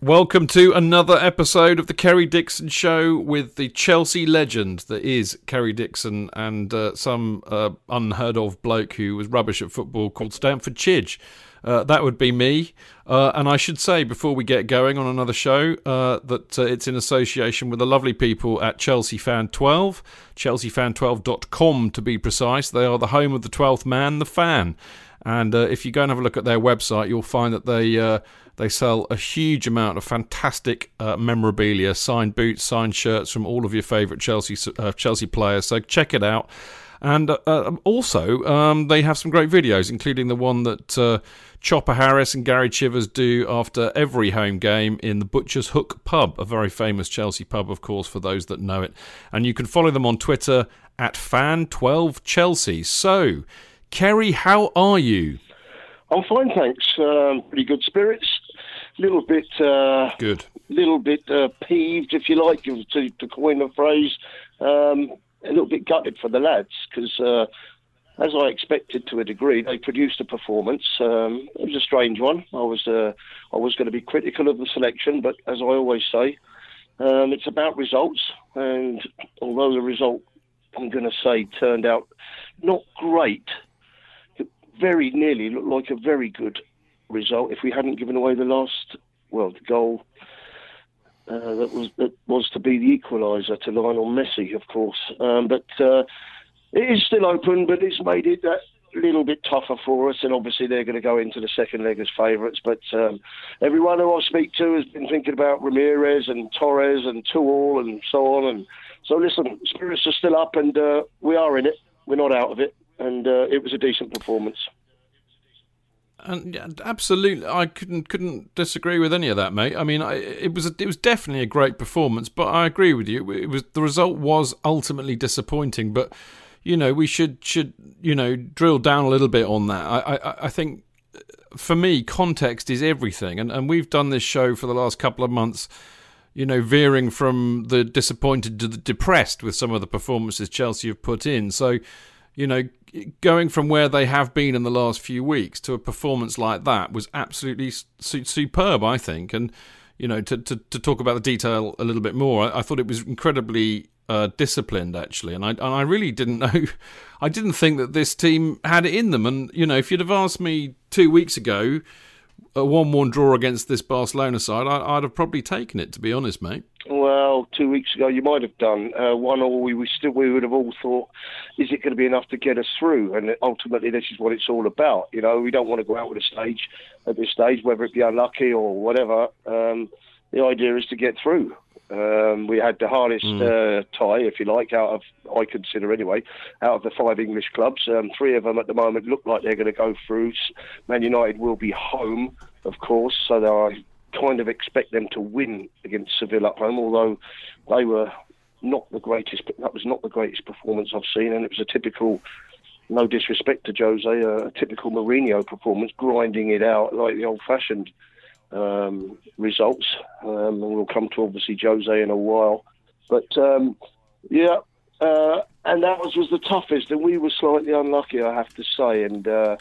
Welcome to another episode of the Kerry Dixon Show with the Chelsea legend that is Kerry Dixon and uh, some uh, unheard of bloke who was rubbish at football called Stamford Chidge. Uh, that would be me. Uh, and I should say, before we get going on another show, uh, that uh, it's in association with the lovely people at Chelsea Fan 12, chelseafan12.com to be precise. They are the home of the 12th man, the fan. And uh, if you go and have a look at their website, you'll find that they uh, they sell a huge amount of fantastic uh, memorabilia, signed boots, signed shirts from all of your favourite Chelsea uh, Chelsea players. So check it out. And uh, um, also, um, they have some great videos, including the one that uh, Chopper Harris and Gary Chivers do after every home game in the Butcher's Hook pub, a very famous Chelsea pub, of course, for those that know it. And you can follow them on Twitter at fan12chelsea. So, Kerry, how are you? I'm fine, thanks. Um, pretty good spirits. Little bit, uh, good. Little bit uh, peeved, if you like, to, to coin a phrase. Um, a little bit gutted for the lads because, uh, as I expected to a degree, they produced a performance. Um, it was a strange one. I was, uh, I was going to be critical of the selection, but as I always say, um, it's about results. And although the result, I'm going to say, turned out not great very nearly looked like a very good result if we hadn't given away the last, well, the goal uh, that was that was to be the equaliser to Lionel Messi, of course. Um, but uh, it is still open, but it's made it that little bit tougher for us, and obviously they're going to go into the second leg as favourites. But um, everyone who I speak to has been thinking about Ramirez and Torres and Tuchel and so on. And so, listen, spirits are still up, and uh, we are in it. We're not out of it and uh, it was a decent performance. And yeah, absolutely, I couldn't couldn't disagree with any of that, mate. I mean, I, it was a, it was definitely a great performance, but I agree with you. It was the result was ultimately disappointing, but you know we should should you know drill down a little bit on that. I I, I think for me, context is everything, and and we've done this show for the last couple of months you know, veering from the disappointed to the depressed with some of the performances Chelsea have put in. So, you know, going from where they have been in the last few weeks to a performance like that was absolutely su- superb, I think. And you know, to, to, to talk about the detail a little bit more, I, I thought it was incredibly uh, disciplined actually, and I and I really didn't know, I didn't think that this team had it in them. And you know, if you'd have asked me two weeks ago, a one-one draw against this Barcelona side, I, would have probably taken it. To be honest, mate. Well, two weeks ago you might have done uh, one, or we, we still we would have all thought, is it going to be enough to get us through? And ultimately, this is what it's all about. You know, we don't want to go out with a stage at this stage, whether it be unlucky or whatever. Um, the idea is to get through. Um, we had the hardest mm. uh, tie, if you like, out of I consider anyway, out of the five English clubs. Um, three of them at the moment look like they're going to go through. Man United will be home, of course, so I kind of expect them to win against Seville at home, although they were not the greatest. That was not the greatest performance I've seen, and it was a typical. No disrespect to Jose, a, typical Mourinho performance, grinding it out like the old-fashioned um, results. Um, and we'll come to obviously Jose in a while, but um, yeah, uh, and that was was the toughest, and we were slightly unlucky, I have to say, and. Uh,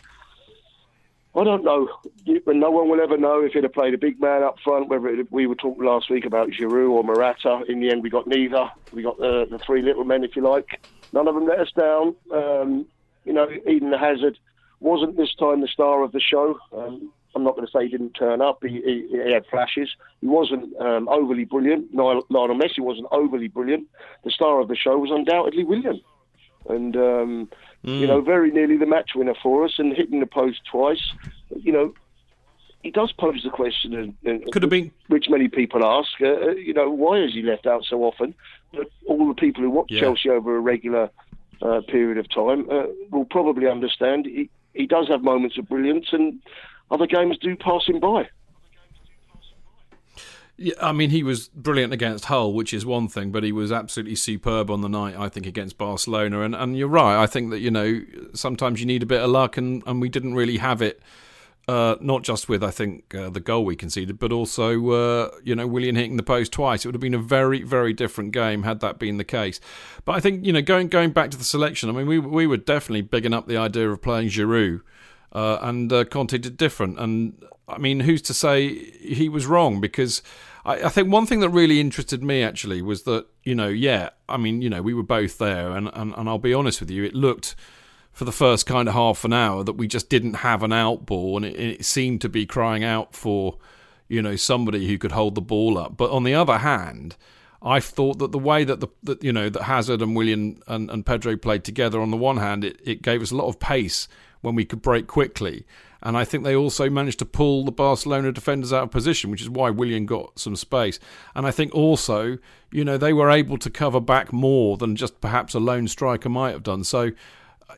I don't know. No one will ever know if he'd have played a big man up front. Whether it, we were talking last week about Giroud or Morata. In the end, we got neither. We got the, the three little men, if you like. None of them let us down. Um, you know, Eden Hazard wasn't this time the star of the show. Um, I'm not going to say he didn't turn up. He, he, he had flashes. He wasn't um, overly brilliant. Lionel Messi wasn't overly brilliant. The star of the show was undoubtedly Willian. And um, Mm. You know, very nearly the match winner for us and hitting the post twice. You know, he does pose the question, and, could have been, which many people ask. Uh, uh, you know, why is he left out so often? But all the people who watch yeah. Chelsea over a regular uh, period of time uh, will probably understand. He, he does have moments of brilliance, and other games do pass him by. Yeah, I mean, he was brilliant against Hull, which is one thing, but he was absolutely superb on the night, I think, against Barcelona. And, and you're right. I think that, you know, sometimes you need a bit of luck, and, and we didn't really have it, uh, not just with, I think, uh, the goal we conceded, but also, uh, you know, Willian hitting the post twice. It would have been a very, very different game had that been the case. But I think, you know, going going back to the selection, I mean, we, we were definitely bigging up the idea of playing Giroud. Uh, and uh, Conte did different. And I mean, who's to say he was wrong? Because I, I, think one thing that really interested me actually was that you know, yeah, I mean, you know, we were both there, and and, and I'll be honest with you, it looked for the first kind of half an hour that we just didn't have an out ball, and it, it seemed to be crying out for you know somebody who could hold the ball up. But on the other hand. I thought that the way that the that, you know that Hazard and Willian and, and Pedro played together on the one hand, it, it gave us a lot of pace when we could break quickly. And I think they also managed to pull the Barcelona defenders out of position, which is why Willian got some space. And I think also, you know, they were able to cover back more than just perhaps a lone striker might have done. So,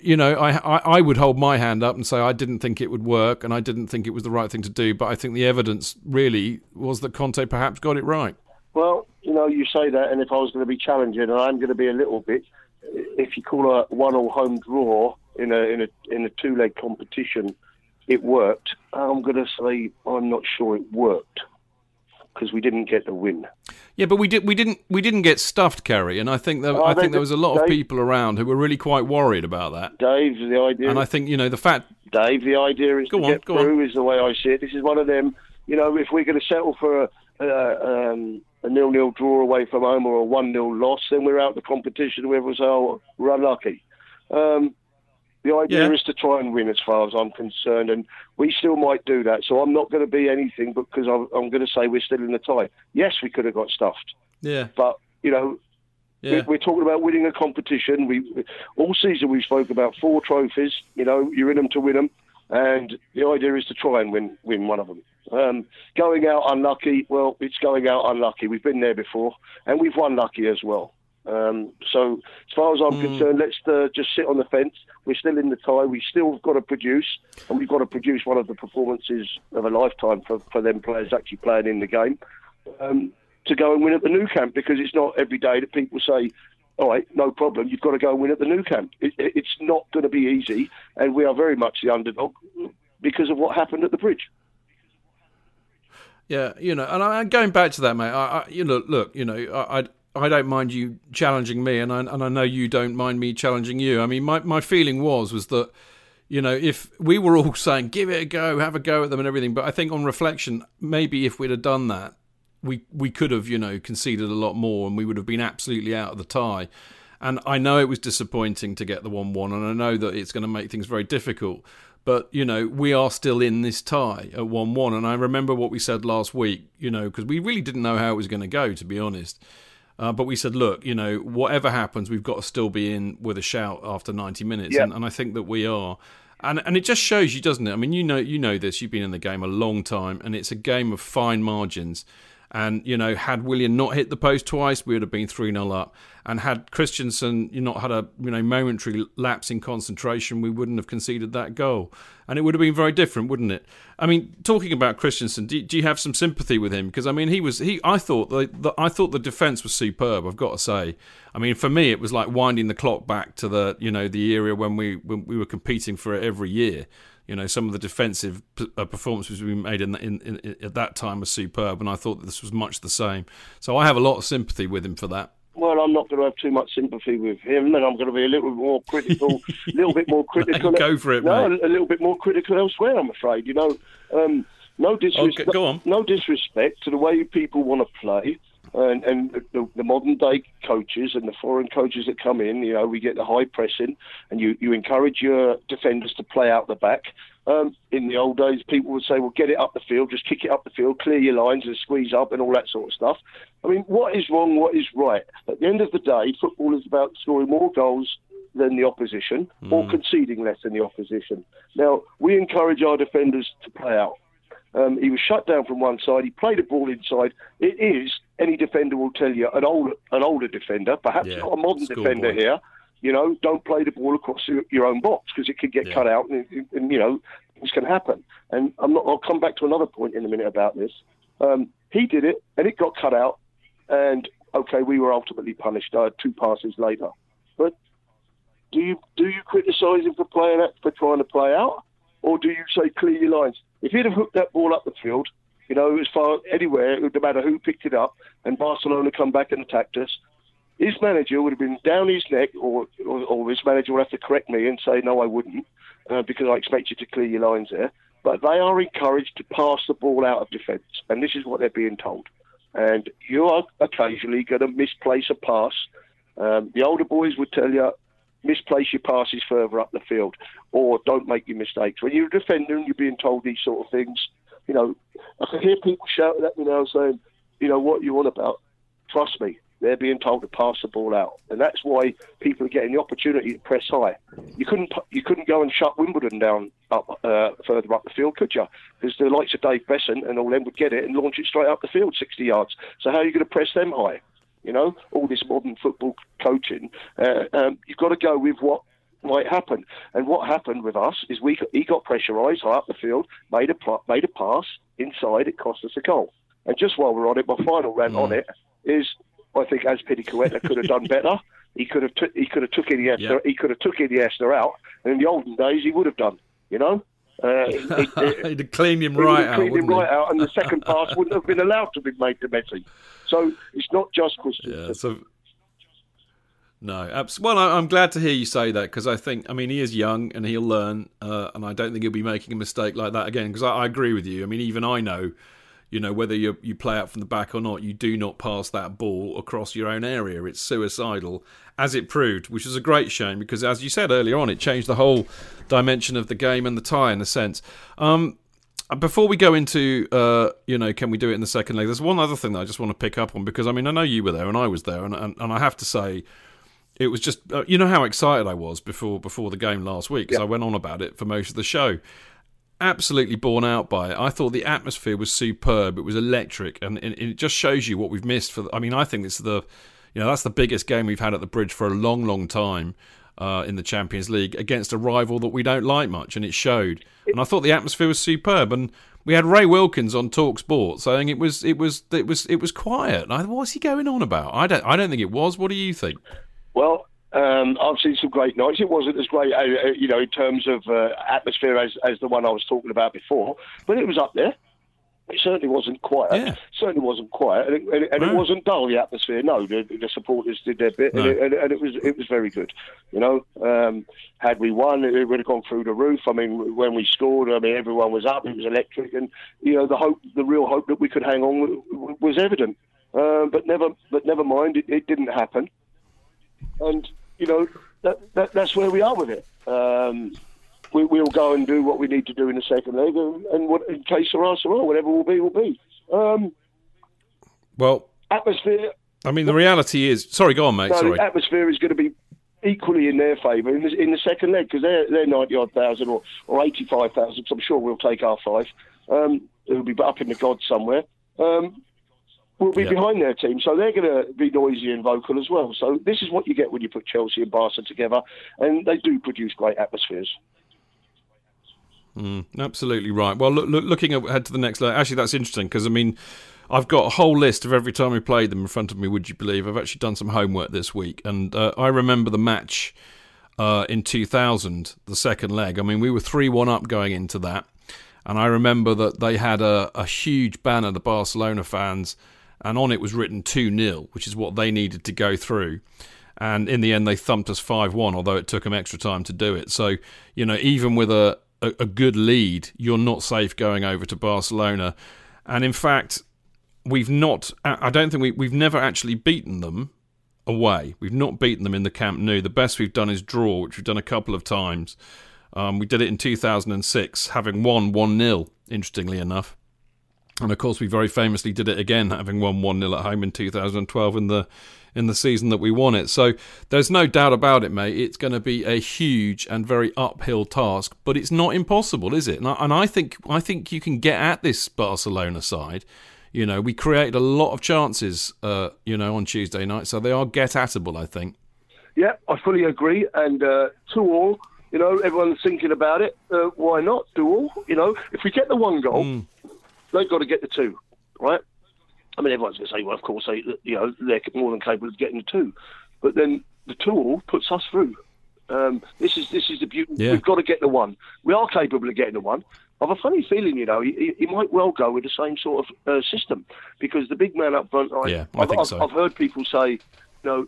you know, I, I, I would hold my hand up and say I didn't think it would work and I didn't think it was the right thing to do. But I think the evidence really was that Conte perhaps got it right. Well, you know, you say that, and if I was going to be challenging, and I'm going to be a little bit, if you call a one-all home draw in a in a in a two-leg competition it worked. I'm going to say I'm not sure it worked because we didn't get the win. Yeah, but we did. We didn't. We didn't get stuffed, Kerry, and I think that, oh, I think there was a lot Dave, of people around who were really quite worried about that. Dave, the idea, and I think you know the fact. Dave, the idea is go to on, get through. On. Is the way I see it. This is one of them. You know, if we're going to settle for a, a, um, a nil-nil draw away from home or a one-nil loss, then we're out of the competition. Whoever was, oh, we're unlucky. Um, the idea yeah. is to try and win, as far as I'm concerned, and we still might do that. So I'm not going to be anything because I'm, I'm going to say we're still in the tie. Yes, we could have got stuffed. Yeah. But you know, yeah. we're, talking about winning a competition. We all season we spoke about four trophies. You know, you're in them to win them, and the idea is to try and win win one of them. Um, going out unlucky, well, it's going out unlucky. We've been there before, and we've won lucky as well. Um, so, as far as I'm mm. concerned, let's uh, just sit on the fence. We're still in the tie. We still got to produce, and we've got to produce one of the performances of a lifetime for, for them players actually playing in the game um, to go and win at the Nou Camp because it's not every day that people say, all right, no problem, you've got to go and win at the Nou Camp. It, it's not going to be easy, and we are very much the underdog because of what happened at the bridge. Yeah, you know, and I, going back to that, mate. I, I you know, look, you know, i I, I don't mind you challenging me, and I, and I know you don't mind me challenging you. I mean, my, my feeling was was that, you know, if we were all saying give it a go, have a go at them and everything, but I think on reflection, maybe if we'd have done that, we we could have, you know, conceded a lot more, and we would have been absolutely out of the tie. And I know it was disappointing to get the one-one, and I know that it's going to make things very difficult. But you know, we are still in this tie at one-one, and I remember what we said last week. You know, because we really didn't know how it was going to go, to be honest. Uh, but we said, look, you know, whatever happens, we've got to still be in with a shout after 90 minutes, and, and I think that we are. And and it just shows you, doesn't it? I mean, you know, you know this. You've been in the game a long time, and it's a game of fine margins. And, you know, had William not hit the post twice, we would have been 3 0 up. And had Christensen not had a you know momentary lapse in concentration, we wouldn't have conceded that goal. And it would have been very different, wouldn't it? I mean, talking about Christensen, do, do you have some sympathy with him? Because I mean, he was he. I thought the, the I thought the defence was superb. I've got to say. I mean, for me, it was like winding the clock back to the you know the era when we when we were competing for it every year you know some of the defensive uh, performances we made in, in, in, at that time were superb, and I thought this was much the same. So I have a lot of sympathy with him for that. Well, I'm not going to have too much sympathy with him, and I'm going to be a little bit more critical, a little bit more critical. Go for it, no, mate. a little bit more critical elsewhere. I'm afraid. You know, um, no disrespect. Okay, go on. No disrespect to the way people want to play and, and the, the, modern day coaches and the foreign coaches that come in, you know, we get the high pressing, and you, you encourage your defenders to play out the back. Um, in the old days, people would say, "Well, get it up the field, just kick it up the field, clear your lines, and squeeze up, and all that sort of stuff." I mean, what is wrong? What is right? At the end of the day, football is about scoring more goals than the opposition mm. or conceding less than the opposition. Now, we encourage our defenders to play out. Um, he was shut down from one side. He played a ball inside. It is any defender will tell you an older an older defender, perhaps yeah, not a modern defender boy. here. You know, don't play the ball across your own box because it could get yeah. cut out, and, and, you know things can happen. And I'm not. I'll come back to another point in a minute about this. Um, he did it, and it got cut out, and okay, we were ultimately punished uh, two passes later. But do you do you criticise him for playing out, for trying to play out, or do you say clear your lines? If he'd have hooked that ball up the field, you know, as far anywhere, it would matter who picked it up, and Barcelona come back and attacked us. His manager would have been down his neck, or, or, or his manager would have to correct me and say, no, I wouldn't, uh, because I expect you to clear your lines there. But they are encouraged to pass the ball out of defence, and this is what they're being told. And you are occasionally going to misplace a pass. Um, the older boys would tell you, misplace your passes further up the field, or don't make your mistakes. When you're and you're being told these sort of things, you know, I can hear people shouting at me now saying, you know, what you want about? Trust me, they're being told to pass the ball out, and that's why people are getting the opportunity to press high. You couldn't you couldn't go and shut Wimbledon down up uh, further up the field, could you? Because the likes of Dave Beasant and all them would get it and launch it straight up the field, 60 yards. So how are you going to press them high? You know, all this modern football coaching, uh, um, you've got to go with what might happen. And what happened with us is we he got pressurised high up the field, made a made a pass inside. It cost us a goal. And just while we're on it, my final rant mm. on it is I think as Azpilicueta could have done better. He could have t- he could have took Iniesta yeah. he could have took Iniesta out. And in the olden days, he would have done. You know. Uh, He'd have cleaned him right out. Cleaned him right out, and the second pass wouldn't have been allowed to be made to Messi. So it's not just Christian. Yeah, so no, well, I'm glad to hear you say that because I think, I mean, he is young and he'll learn, uh, and I don't think he'll be making a mistake like that again. Because I, I, agree with you. I mean, even I know, you know, whether you you play out from the back or not, you do not pass that ball across your own area. It's suicidal, as it proved, which is a great shame because, as you said earlier on, it changed the whole dimension of the game and the tie in a sense. Um, before we go into, uh, you know, can we do it in the second leg? There's one other thing that I just want to pick up on because I mean I know you were there and I was there, and and, and I have to say it was just uh, you know how excited I was before before the game last week because I went on about it for most of the show. Absolutely borne out by it. I thought the atmosphere was superb. It was electric, and, and it just shows you what we've missed. For the, I mean, I think it's the you know that's the biggest game we've had at the bridge for a long, long time. Uh, in the Champions League against a rival that we don't like much, and it showed. And I thought the atmosphere was superb. And we had Ray Wilkins on Talk Sport saying it was it was it was it was quiet. And I, what's he going on about? I don't I don't think it was. What do you think? Well, um, I've seen some great nights. It wasn't as great, uh, uh, you know, in terms of uh, atmosphere as, as the one I was talking about before, but it was up there. It certainly wasn't quiet. Yeah. Certainly wasn't quiet, and, it, and, and no. it wasn't dull. The atmosphere, no. The, the supporters did their bit, no. and, it, and, it, was it was very good. You know, um, had we won, it would have gone through the roof. I mean, when we scored, I mean, everyone was up. It was electric, and you know, the hope, the real hope that we could hang on was evident. Uh, but never, but never mind, it, it didn't happen and you know that, that that's where we are with it. Um, we, will go and do what we need to do in the second leg, and, and what, in case there are more, whatever will be, will be. Um, well, atmosphere. I mean, the reality is. Sorry, go on, mate. No, sorry. atmosphere is going to be equally in their favour in the, in the second leg because they're they're ninety odd thousand or, or eighty five thousand. So I'm sure we'll take our five. Um, it'll be up in the gods somewhere. Um, will be yeah. behind their team, so they're going to be noisy and vocal as well. So this is what you get when you put Chelsea and Barca together, and they do produce great atmospheres. Mm, absolutely right. Well, look, look, looking ahead to the next leg, actually, that's interesting because I mean, I've got a whole list of every time we played them in front of me. Would you believe? I've actually done some homework this week, and uh, I remember the match uh, in 2000, the second leg. I mean, we were three-one up going into that, and I remember that they had a, a huge banner, the Barcelona fans, and on it was written 2 0, which is what they needed to go through. And in the end, they thumped us 5 1, although it took them extra time to do it. So, you know, even with a, a, a good lead, you're not safe going over to Barcelona. And in fact, we've not, I don't think we, we've never actually beaten them away. We've not beaten them in the Camp Nou. The best we've done is draw, which we've done a couple of times. Um, we did it in 2006, having won 1 0, interestingly enough. And of course, we very famously did it again, having won 1 0 at home in 2012 in the in the season that we won it. So there's no doubt about it, mate. It's going to be a huge and very uphill task, but it's not impossible, is it? And I, and I think I think you can get at this Barcelona side. You know, we created a lot of chances, uh, you know, on Tuesday night, so they are get atable. I think. Yeah, I fully agree. And uh, two all, you know, everyone's thinking about it. Uh, why not do all? You know, if we get the one goal, mm. They've got to get the two, right? I mean, everyone's going to say, well, of course, they, you know, they're more than capable of getting the two. But then the two all puts us through. Um, this is this is the beauty. Yeah. We've got to get the one. We are capable of getting the one. I've a funny feeling, you know, he, he might well go with the same sort of uh, system because the big man up front. I, yeah, I think I've, so. I've heard people say, you know,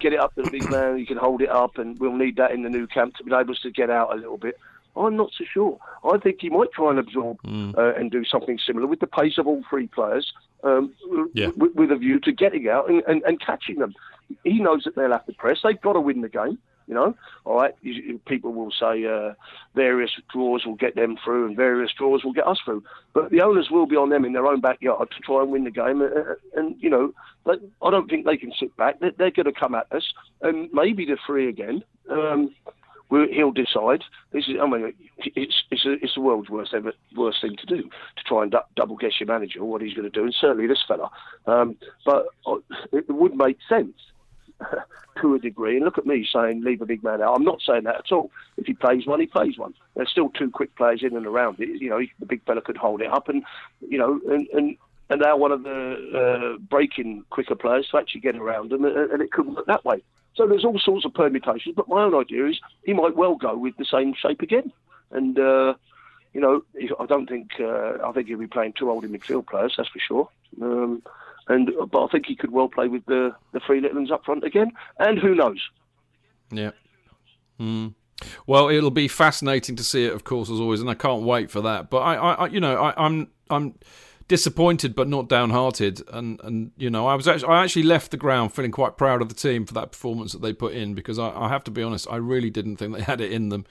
get it up to the big man. You can hold it up, and we'll need that in the Nou Camp to be able to get out a little bit. I'm not so sure. I think he might try and absorb mm. uh, and do something similar with the pace of all three players, um, yeah. with, with, a view to getting out and, and, and, catching them. He knows that they'll have to press. They've got to win the game. You know, all right. People will say uh, various draws will get them through, and various draws will get us through. But the owners will be on them in their own backyard to try and win the game. And, and you know, I don't think they can sit back. They're, they're going to come at us, and maybe the three again. Um, he'll decide. This is, I mean, it's it's, a, it's the world's worst ever worst thing to do to try and du- double guess your manager or what he's going to do, and certainly this fella. Um, but uh, it would make sense to a degree. And look at me saying leave a big man out. I'm not saying that at all. If he plays one, he plays one. There's still two quick players in and around it. You know, the big fella could hold it up, and you know, and and. And now one of the uh, breaking quicker players to actually get around them, and it could work that way. So there's all sorts of permutations. But my own idea is he might well go with the same shape again. And uh, you know, I don't think uh, I think he'll be playing two holding midfield players. That's for sure. Um, and but I think he could well play with the the three little ones up front again. And who knows? Yeah. Mm. Well, it'll be fascinating to see it, of course, as always, and I can't wait for that. But I, I, you know, I, I'm, I'm disappointed but not downhearted. And and you know, I was actually I actually left the ground feeling quite proud of the team for that performance that they put in because I, I have to be honest, I really didn't think they had it in them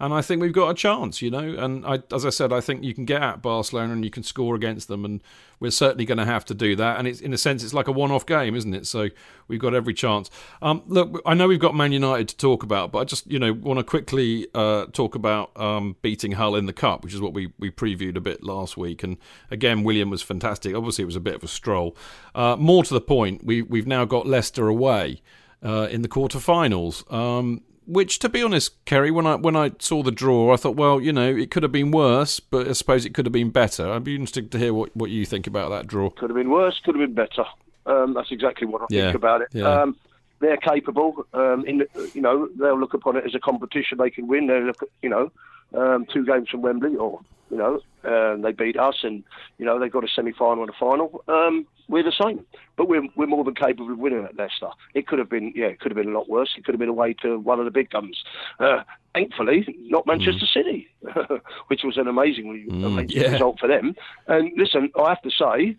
and I think we've got a chance, you know. And I, as I said, I think you can get at Barcelona and you can score against them, and we're certainly going to have to do that. And it's in a sense, it's like a one-off game, isn't it? So we've got every chance. Um, look, I know we've got Man United to talk about, but I just you know want to quickly uh, talk about um, beating Hull in the cup, which is what we we previewed a bit last week. And again, Willian was fantastic. Obviously, it was a bit of a stroll. Uh, more to the point, we we've now got Leicester away. Uh, in the quarterfinals. Um, which, to be honest, Kerry, when I when I saw the draw, I thought, well, you know, it could have been worse, but I suppose it could have been better. I'd be interested to hear what, what you think about that draw. Could have been worse, could have been better. Um, that's exactly what I yeah. think about it. Yeah. Um, they're capable. Um, in the, you know, they'll look upon it as a competition they can win. They look, at, you know, um, two games from Wembley, or you know, um, they beat us, and you know they got a semi-final and a final. Um, we're the same, but we're we're more than capable of winning at Leicester. It could have been, yeah, it could have been a lot worse. It could have been away to one of the big guns. Uh, thankfully, not Manchester mm. City, which was an amazingly mm, amazing yeah. result for them. And listen, I have to say,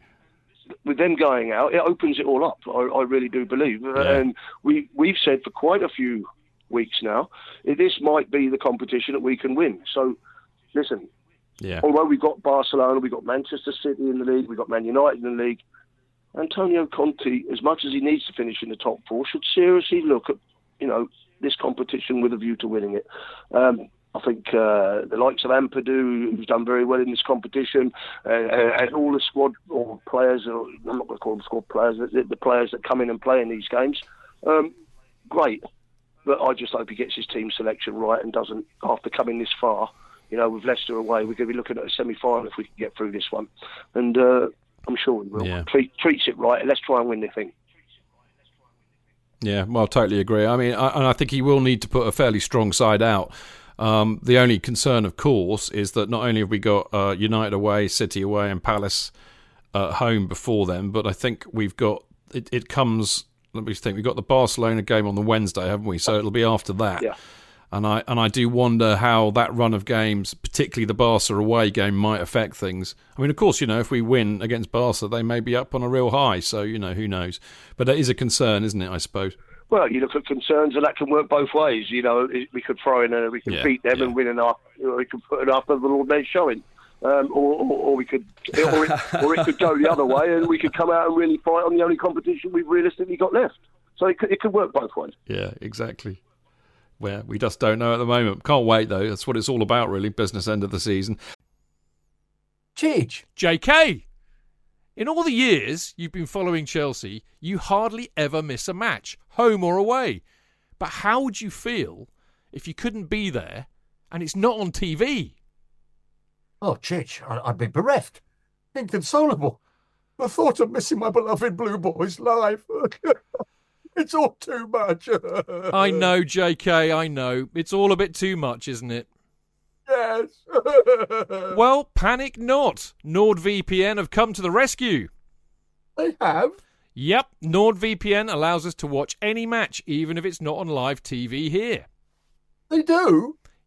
with them going out, it opens it all up. I, I really do believe, yeah. and we we've said for quite a few weeks now, this might be the competition that we can win. So, listen, yeah. Although we've got Barcelona, we've got Manchester City in the league, we've got Man United in the league. Antonio Conte, as much as he needs to finish in the top four, should seriously look at, you know, this competition with a view to winning it. Um, I think uh, the likes of Ampadu, who's done very well in this competition, uh, uh and all the squad or players, or I'm not going to call them squad players, the, the, players that come in and play in these games, um, great. But I just hope he gets his team selection right and doesn't, after coming this far, you know, with Leicester away, we're going to be looking at a semi-final if we can get through this one. And uh, I'm sure we will. Yeah. Treat, treats it right. Let's try and win the thing. Yeah, well, I totally agree. I mean, I, and I think he will need to put a fairly strong side out. Um, the only concern, of course, is that not only have we got uh, United away, City away, and Palace at home before them, but I think we've got it, it comes. Let me think. We've got the Barcelona game on the Wednesday, haven't we? So it'll be after that. Yeah. And I and I do wonder how that run of games, particularly the Barca away game, might affect things. I mean, of course, you know, if we win against Barca, they may be up on a real high. So you know, who knows? But that is a concern, isn't it? I suppose. Well, you look at concerns, and that can work both ways. You know, we could throw in a, we could yeah, beat them yeah. and win enough, or we could put it up of an ordinary showing. Um, or, or, or, we could, or it, or it, could go the other way, and we could come out and really fight on the only competition we've realistically got left. So it could, it could work both ways. Yeah, exactly. Well, we just don't know at the moment. Can't wait though. That's what it's all about, really. Business end of the season. Cheech. JK. In all the years you've been following Chelsea, you hardly ever miss a match, home or away. But how would you feel if you couldn't be there and it's not on TV? Oh, Chich, I'd be bereft, inconsolable. The thought of missing my beloved Blue Boys live. it's all too much. I know, JK, I know. It's all a bit too much, isn't it? Yes. well, panic not. NordVPN have come to the rescue. They have? Yep, NordVPN allows us to watch any match, even if it's not on live TV here. They do?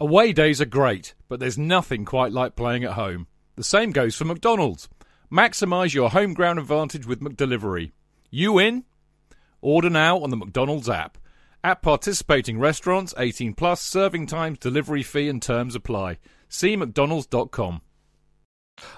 Away days are great, but there's nothing quite like playing at home. The same goes for McDonald's. Maximise your home ground advantage with McDelivery. You in? Order now on the McDonald's app. At participating restaurants, 18 plus, serving times, delivery fee and terms apply. See mcdonalds.com.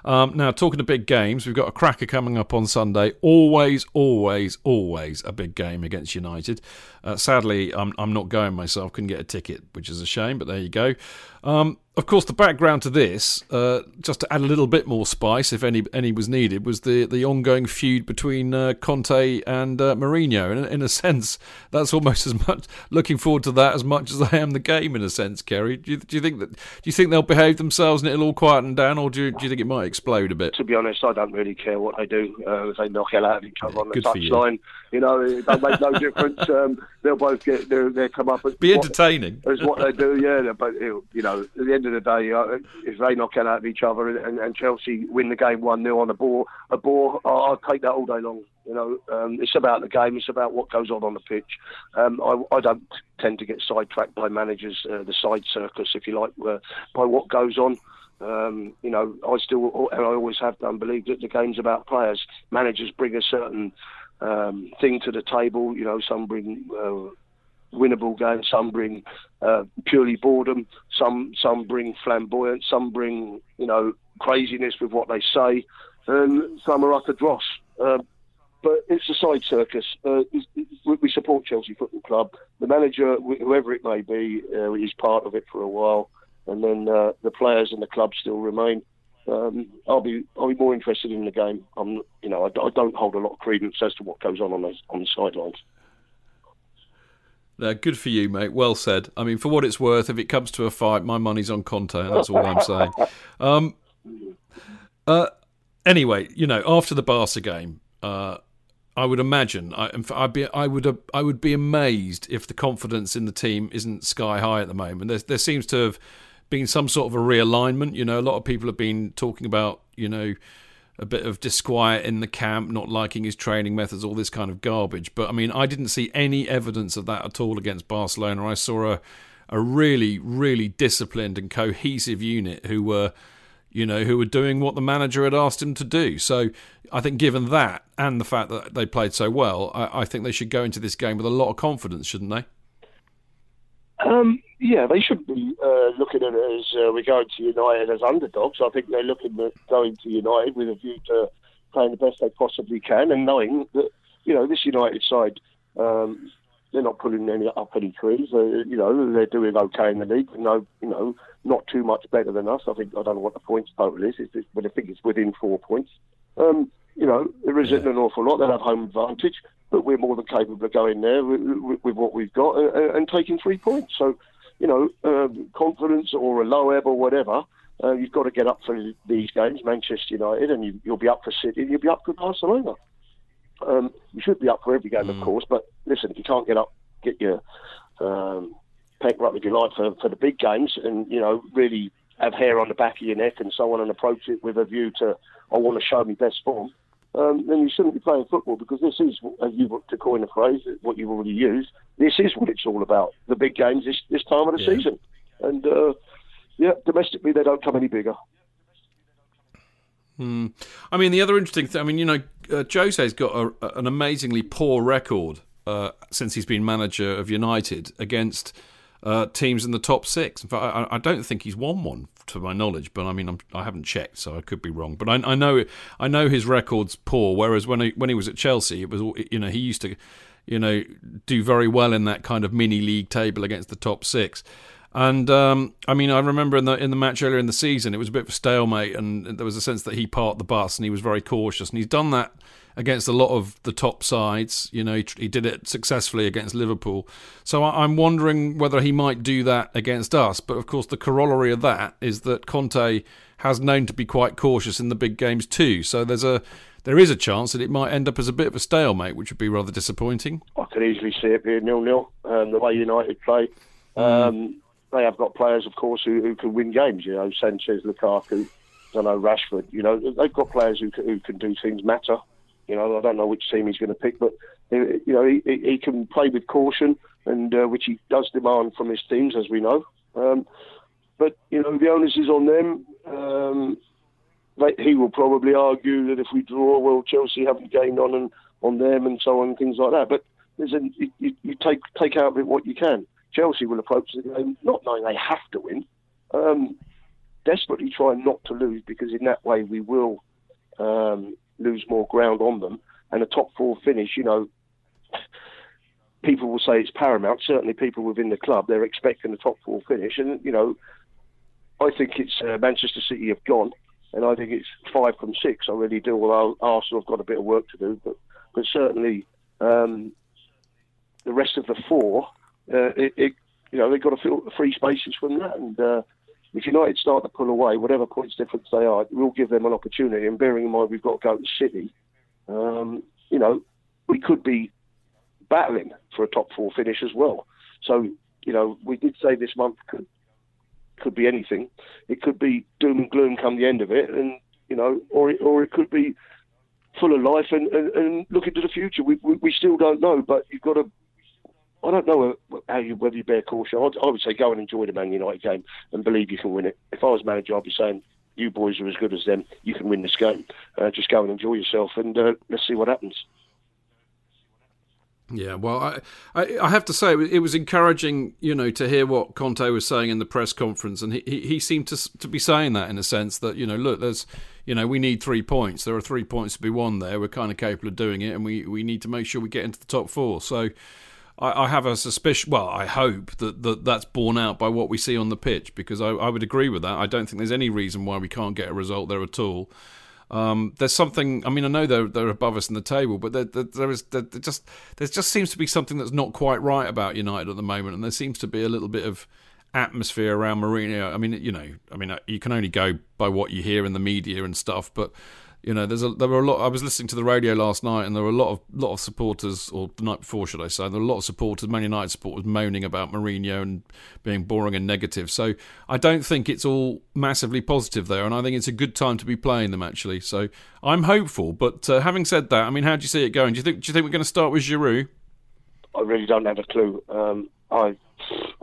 Um, now, talking to big games, we've got a cracker coming up on Sunday. Always, always, always a big game against United. Uh, sadly, I'm, I'm not going myself. Couldn't get a ticket, which is a shame, but there you go. Um, of course, the background to this, uh, just to add a little bit more spice, if any any was needed, was the, the ongoing feud between uh, Conte and uh, Mourinho. And in a sense, that's almost as much looking forward to that as much as I am the game. In a sense, Kerry, do you, do you think that do you think they'll behave themselves and it'll all quieten down, or do you, do you think it might explode a bit? To be honest, I don't really care what they do. Uh, if they knock hell out of each other yeah, on the touchline, you. you. know, it don't make no difference. Um, they'll both get their, their come up. Be entertaining. What, as what they do, yeah. But you know, at the end of the day, uh, if they knock it out of each other and, and Chelsea win the game one 0 on a ball, a ball, I'll take that all day long. You know, um, it's about the game. It's about what goes on on the pitch. Um, I, I, don't tend to get sidetracked by managers, uh, the side circus, if you like, uh, by what goes on. Um, you know, I still, and I always have done, believe that the game's about players. Managers bring a certain um, thing to the table. You know, some bring uh, winnable games. Some bring uh, purely boredom. Some some bring flamboyance. Some bring you know craziness with what they say, and some are utter dross. Uh, but it's a side circus. Uh, we support Chelsea Football Club. The manager, whoever it may be, uh, is part of it for a while, and then uh, the players and the club still remain. Um, I'll be I'll be more interested in the game. I'm you know I, I, don't hold a lot of credence as to what goes on on the on the sidelines. No, good for you, mate. Well said. I mean, for what it's worth, if it comes to a fight, my money's on Conte, that's all I'm saying. Um, uh, anyway, you know, after the Barca game, uh, I would imagine I, I'd be I would I would be amazed if the confidence in the team isn't sky high at the moment. There there seems to have been some sort of a realignment. You know, a lot of people have been talking about you know a bit of disquiet in the camp, not liking his training methods, all this kind of garbage. But I mean, I didn't see any evidence of that at all against Barcelona. I saw a a really really disciplined and cohesive unit who were you know, who were doing what the manager had asked him to do. So I think, given that and the fact that they played so well, I, I think they should go into this game with a lot of confidence, shouldn't they? Um, yeah, they should be uh, looking at it as uh, we're going to United as underdogs. I think they're looking at going to United with a view to playing the best they possibly can and knowing that, you know, this United side um, they're not pulling any up any trees. Uh, you know, they're doing okay in the league. No, you know, not too much better than us. I think I don't know what the points total is, but I think it's within four points. Um, you know, there isn't yeah. an awful lot. They'll have home advantage, but we're more than capable of going there with, with, with what we've got and, and, taking three points. So, you know, um, confidence or a low ebb or whatever. Uh, you've got to get up for these games, Manchester United, and you, will be up for City, and you'll be up for Barcelona. Um, you should be up for every game, mm. of course, but listen, if you can't get up, get your um, paper up, if you like, for, for the big games, and you know, really have hair on the back of your neck and so on, and approach it with a view to, I want to show me best form. Um, then you shouldn't be playing football because this is, as you to coin a phrase, what you've already used. This is what it's all about. The big games this this time of the yeah. season, and uh, yeah, domestically they don't come any bigger. Hmm. I mean, the other interesting thing, I mean, you know, uh, Jose's got a, an amazingly poor record uh, since he's been manager of United against uh, teams in the top six. In fact, I, I, don't think he's won one to my knowledge, but I mean, I'm, I have not checked, so I could be wrong. But I, I, know, I know his record's poor. Whereas when he, when he was at Chelsea, it was, you know, he used to, you know, do very well in that kind of mini league table against the top six. And um, I mean, I remember in the in the match earlier in the season, it was a bit of a stalemate, and there was a sense that he parked the bus and he was very cautious, and he's done that against a lot of the top sides. You know, he, he did it successfully against Liverpool. So I, I'm wondering whether he might do that against us. But of course, the corollary of that is that Conte has known to be quite cautious in the big games too. So there's a there is a chance that it might end up as a bit of a stalemate, which would be rather disappointing. I could easily see it being nil nil. Um, the way United play. Hmm. Um, they have got players, of course, who, who can win games. You know, Sanchez, Lukaku, I don't know Rashford. You know, they've got players who who can do things matter. You know, I don't know which team he's going to pick, but you know, he, he can play with caution, and uh, which he does demand from his teams, as we know. Um, but you know, the onus is on them. Um, they, he will probably argue that if we draw, well, Chelsea haven't gained on and on them, and so on, things like that. But there's a, you, you take take out of it what you can. Chelsea will approach the game not knowing they have to win, um, desperately trying not to lose because in that way we will um, lose more ground on them. And a top four finish, you know, people will say it's paramount. Certainly, people within the club they're expecting a top four finish, and you know, I think it's uh, Manchester City have gone, and I think it's five from six. I really do. Although Arsenal have got a bit of work to do, but but certainly um, the rest of the four uh, it, it, you know, they've got to fill free spaces from that. And uh, if United start to pull away, whatever points difference they are, we'll give them an opportunity. And bearing in mind we've got to go to City, um, you know, we could be battling for a top four finish as well. So, you know, we did say this month could could be anything. It could be doom and gloom come the end of it, and you know, or it, or it could be full of life and, and, and look the future. We, we, we still don't know, but you've got to I don't know how you, whether you bear caution. I'd, I would say go and enjoy the Man United game and believe you can win it. If I was manager, I'd be saying, you boys are as good as them. You can win this game. Uh, just go and enjoy yourself and uh, let's see what happens. Yeah, well, I, I, I have to say it was encouraging, you know, to hear what Conte was saying in the press conference, and he he seemed to to be saying that in a sense that you know, look, there's, you know, we need three points. There are three points to be won there. We're kind of capable of doing it, and we we need to make sure we get into the top four. So, I, I have a suspicion. Well, I hope that, that that's borne out by what we see on the pitch because I, I would agree with that. I don't think there's any reason why we can't get a result there at all. Um, there's something. I mean, I know they're they're above us in the table, but there, there, there is there, there just there just seems to be something that's not quite right about United at the moment, and there seems to be a little bit of atmosphere around Mourinho. I mean, you know, I mean, you can only go by what you hear in the media and stuff, but you know, there's a there were a lot. I was listening to the radio last night, and there were a lot of lot of supporters, or the night before, should I say, there were a lot of supporters, Man United supporters, moaning about Mourinho and being boring and negative. So I don't think it's all massively positive there, and I think it's a good time to be playing them actually. So I'm hopeful. But uh, having said that, I mean, how do you see it going? Do you think do you think we're going to start with Giroud? I really don't have a clue. Um, I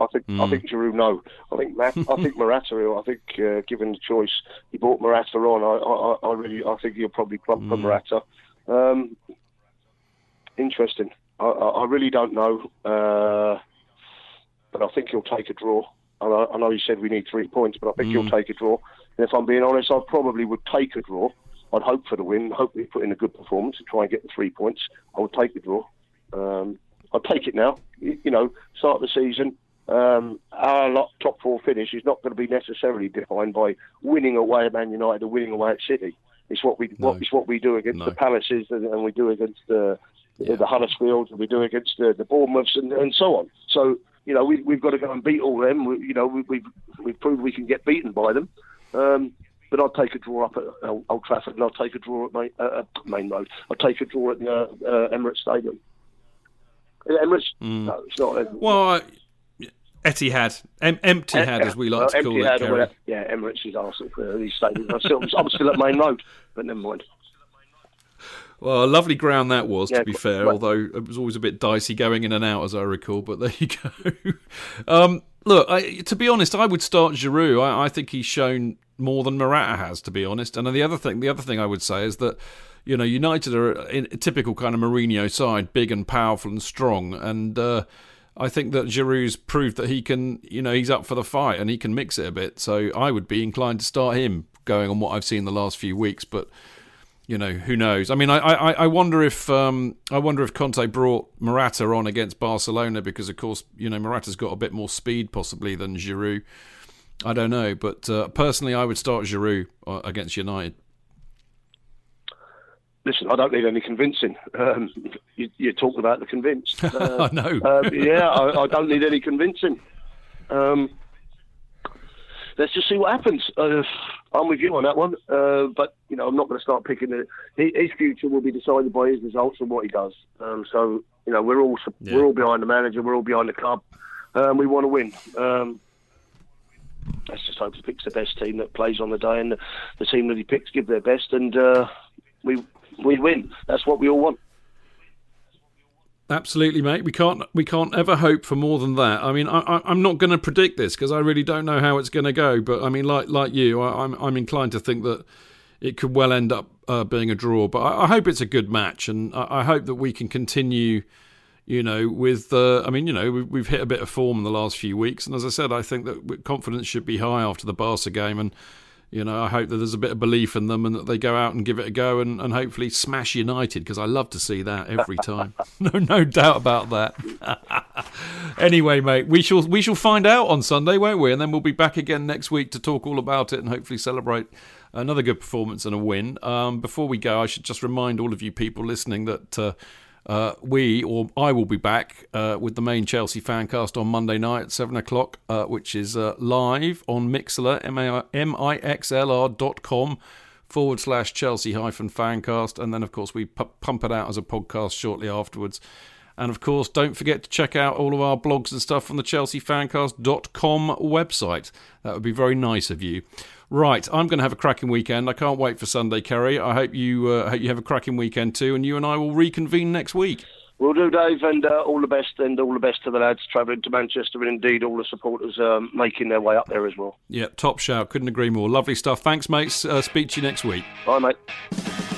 I think mm. I hmm. think Giroud no. I think Matt, I think Morata. I think uh, given the choice, he brought Morata on. I, I, I really I think he'll probably plump mm. for Morata. Um, interesting. I, I, really don't know, uh, but I think he'll take a draw. I, I know he said we need three points, but I think mm. he'll hmm. take a draw. And if I'm being honest, I probably would take a draw. I'd hope for the win. Hope we put in a good performance and try and get the three points. I would take the draw. Um, I'll take it now. You, you know, start the season. Um, our top four finish is not going to be necessarily defined by winning away at Man United or winning away at City. It's what we no. what, it's what we do against no. the Palaces and, and, we do against the yeah. the Huddersfields and we do against the, the Bournemouths and, and so on. So you know we, we've got to go and beat all them. We, you know we, we've we've proved we can get beaten by them. Um, but I'll take a draw up at Old Trafford and I'll take a draw at Maine, uh, Maine Road. I'll take a draw at the uh, uh, Emirates Stadium. Emirates? Mm. No, it's not. Well, I, Etihad, em- empty head, as we like to call it. Or yeah, Emirates is Arsenal for these stadiums. I'm still, I'm still at Maine Road, but never mind. Well, a lovely ground that was, yeah, to be fair. Right. Although it was always a bit dicey going in and out, as I recall. But there you go. um, look, I, to be honest, I would start Giroud. I, I, think he's shown more than Morata has, to be honest. And the other thing, the other thing I would say is that you know, United are a, typical kind of Mourinho side, big and powerful and strong, and uh, I think that Giroud's proved that he can, you know, he's up for the fight and he can mix it a bit. So I would be inclined to start him, going on what I've seen the last few weeks, but. You know who knows? I mean, I, I, I wonder if um, I wonder if Conte brought Morata on against Barcelona because, of course, you know Morata's got a bit more speed possibly than Giroud. I don't know, but uh, personally, I would start Giroud uh, against United listen, I don't need any convincing. Um, you, you talk about the convinced. Uh, I know. uh, yeah, I, I, don't need any convincing. Um, let's just see what happens. Uh, I'm with you on that one, uh, but you know, I'm not going to start picking it. His future will be decided by his results and what he does. Um, so you know, we're all yeah. we're all behind the manager, we're all behind the club. Um, we want to win. Um, let's just hope he picks the best team that plays on the day, and the, the team that he picks give their best, and uh, we we win. That's what we all want. Absolutely, mate. We can't we can't ever hope for more than that. I mean, I, am not going to predict this because I really don't know how it's going to go. But I mean, like like you, I, am I'm, I'm inclined to think that it could well end up uh, being a draw. But I, I, hope it's a good match, and I, I, hope that we can continue. You know, with uh, I mean, you know, we've, we've hit a bit of form in the last few weeks, and as I said, I think that confidence should be high after the Barca game, and you know, I hope that there's a bit of belief in them and that they go out and give it a go and, and hopefully smash United because I love to see that every time. no, no doubt about that. anyway, mate, we shall we shall find out on Sunday, won't we? And then we'll be back again next week to talk all about it and hopefully celebrate another good performance and a win. Um, before we go, I should just remind all of you people listening that. Uh, uh, we or I will be back uh, with the main Chelsea fancast on Monday night at seven o'clock, uh, which is uh, live on Mixlr M-I-X-L-R dot com forward slash Chelsea hyphen fancast, and then of course we pump it out as a podcast shortly afterwards. And of course, don't forget to check out all of our blogs and stuff on the chelseafancast.com website. That would be very nice of you. Right, I'm going to have a cracking weekend. I can't wait for Sunday, Kerry. I hope you uh, hope you have a cracking weekend too, and you and I will reconvene next week. We'll do, Dave, and uh, all the best, and all the best to the lads travelling to Manchester, and indeed all the supporters um, making their way up there as well. Yeah, top shout. Couldn't agree more. Lovely stuff. Thanks, mates. Uh, speak to you next week. Bye, mate.